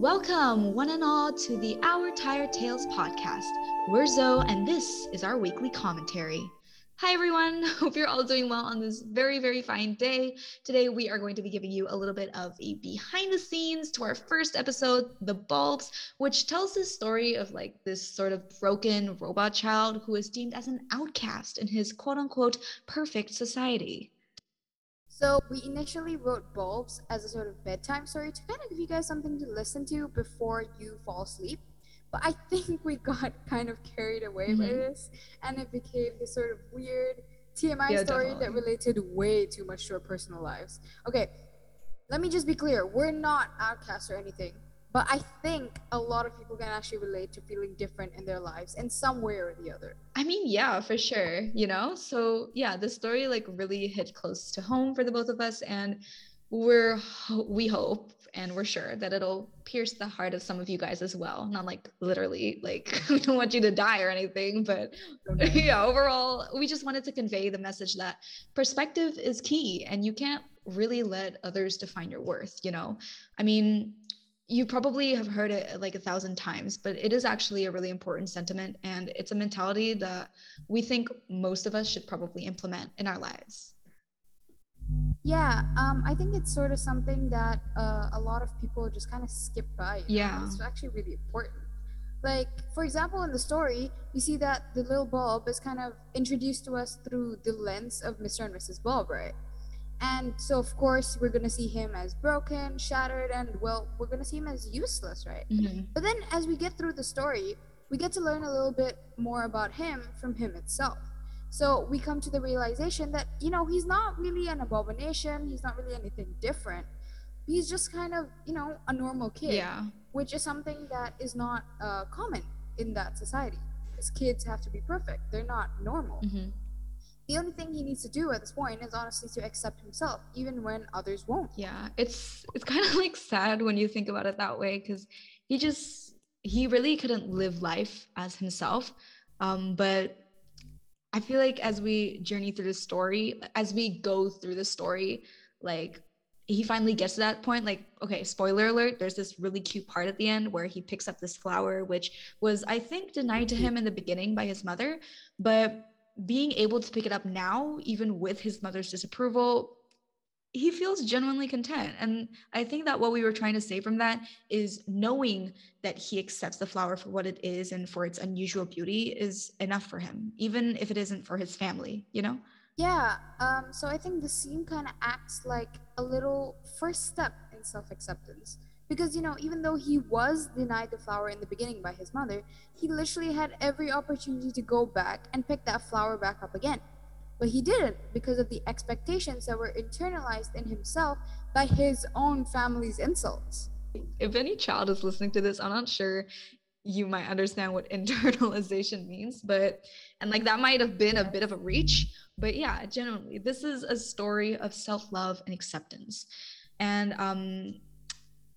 Welcome, one and all, to the Our Tired Tales podcast. We're Zoe, and this is our weekly commentary. Hi, everyone. Hope you're all doing well on this very, very fine day. Today, we are going to be giving you a little bit of a behind the scenes to our first episode, The Bulbs, which tells the story of like this sort of broken robot child who is deemed as an outcast in his quote unquote perfect society. So we initially wrote Bulbs as a sort of bedtime story to kind of give you guys something to listen to before you fall asleep. But I think we got kind of carried away mm-hmm. by this, and it became this sort of weird TMI yeah, story definitely. that related way too much to our personal lives. Okay, let me just be clear: we're not outcasts or anything. But I think a lot of people can actually relate to feeling different in their lives in some way or the other. I mean, yeah, for sure, you know? So, yeah, the story like really hit close to home for the both of us and we're we hope and we're sure that it'll pierce the heart of some of you guys as well. Not like literally like we don't want you to die or anything, but okay. yeah, overall, we just wanted to convey the message that perspective is key and you can't really let others define your worth, you know? I mean, you probably have heard it like a thousand times, but it is actually a really important sentiment. And it's a mentality that we think most of us should probably implement in our lives. Yeah, um, I think it's sort of something that uh, a lot of people just kind of skip by. Yeah. It's actually really important. Like, for example, in the story, you see that the little bulb is kind of introduced to us through the lens of Mr. and Mrs. Bulb, right? And so, of course, we're going to see him as broken, shattered, and well, we're going to see him as useless, right? Mm-hmm. But then, as we get through the story, we get to learn a little bit more about him from him itself. So, we come to the realization that, you know, he's not really an abomination, he's not really anything different. He's just kind of, you know, a normal kid. Yeah. Which is something that is not uh, common in that society. Because kids have to be perfect, they're not normal. Mm-hmm the only thing he needs to do at this point is honestly to accept himself even when others won't. Yeah it's it's kind of like sad when you think about it that way because he just he really couldn't live life as himself. Um but i feel like as we journey through the story as we go through the story like he finally gets to that point like okay spoiler alert there's this really cute part at the end where he picks up this flower which was i think denied to him in the beginning by his mother but being able to pick it up now, even with his mother's disapproval, he feels genuinely content. And I think that what we were trying to say from that is knowing that he accepts the flower for what it is and for its unusual beauty is enough for him, even if it isn't for his family, you know? Yeah. Um, so I think the scene kind of acts like a little first step in self acceptance because, you know, even though he was denied the flower in the beginning by his mother, he literally had every opportunity to go back and pick that flower back up again. But he didn't because of the expectations that were internalized in himself by his own family's insults. If any child is listening to this, I'm not sure you might understand what internalization means, but and like that might have been a bit of a reach, but yeah, generally this is a story of self love and acceptance. And um,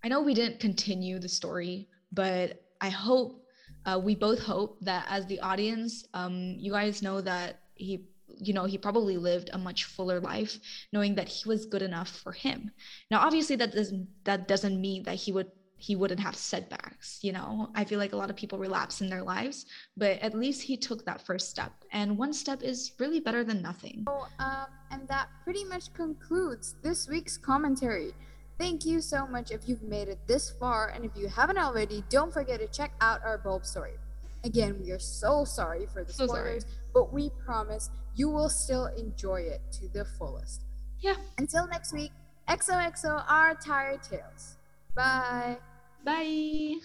I know we didn't continue the story, but I hope uh, we both hope that as the audience, um, you guys know that he, you know, he probably lived a much fuller life, knowing that he was good enough for him. Now, obviously, that doesn't that doesn't mean that he would he wouldn't have setbacks. You know, I feel like a lot of people relapse in their lives, but at least he took that first step, and one step is really better than nothing. So, um, and that pretty much concludes this week's commentary. Thank you so much if you've made it this far, and if you haven't already, don't forget to check out our bulb story. Again, we are so sorry for the spoilers, but we promise you will still enjoy it to the fullest. Yeah. Until next week, XOXO, our tired tales. Bye. Bye.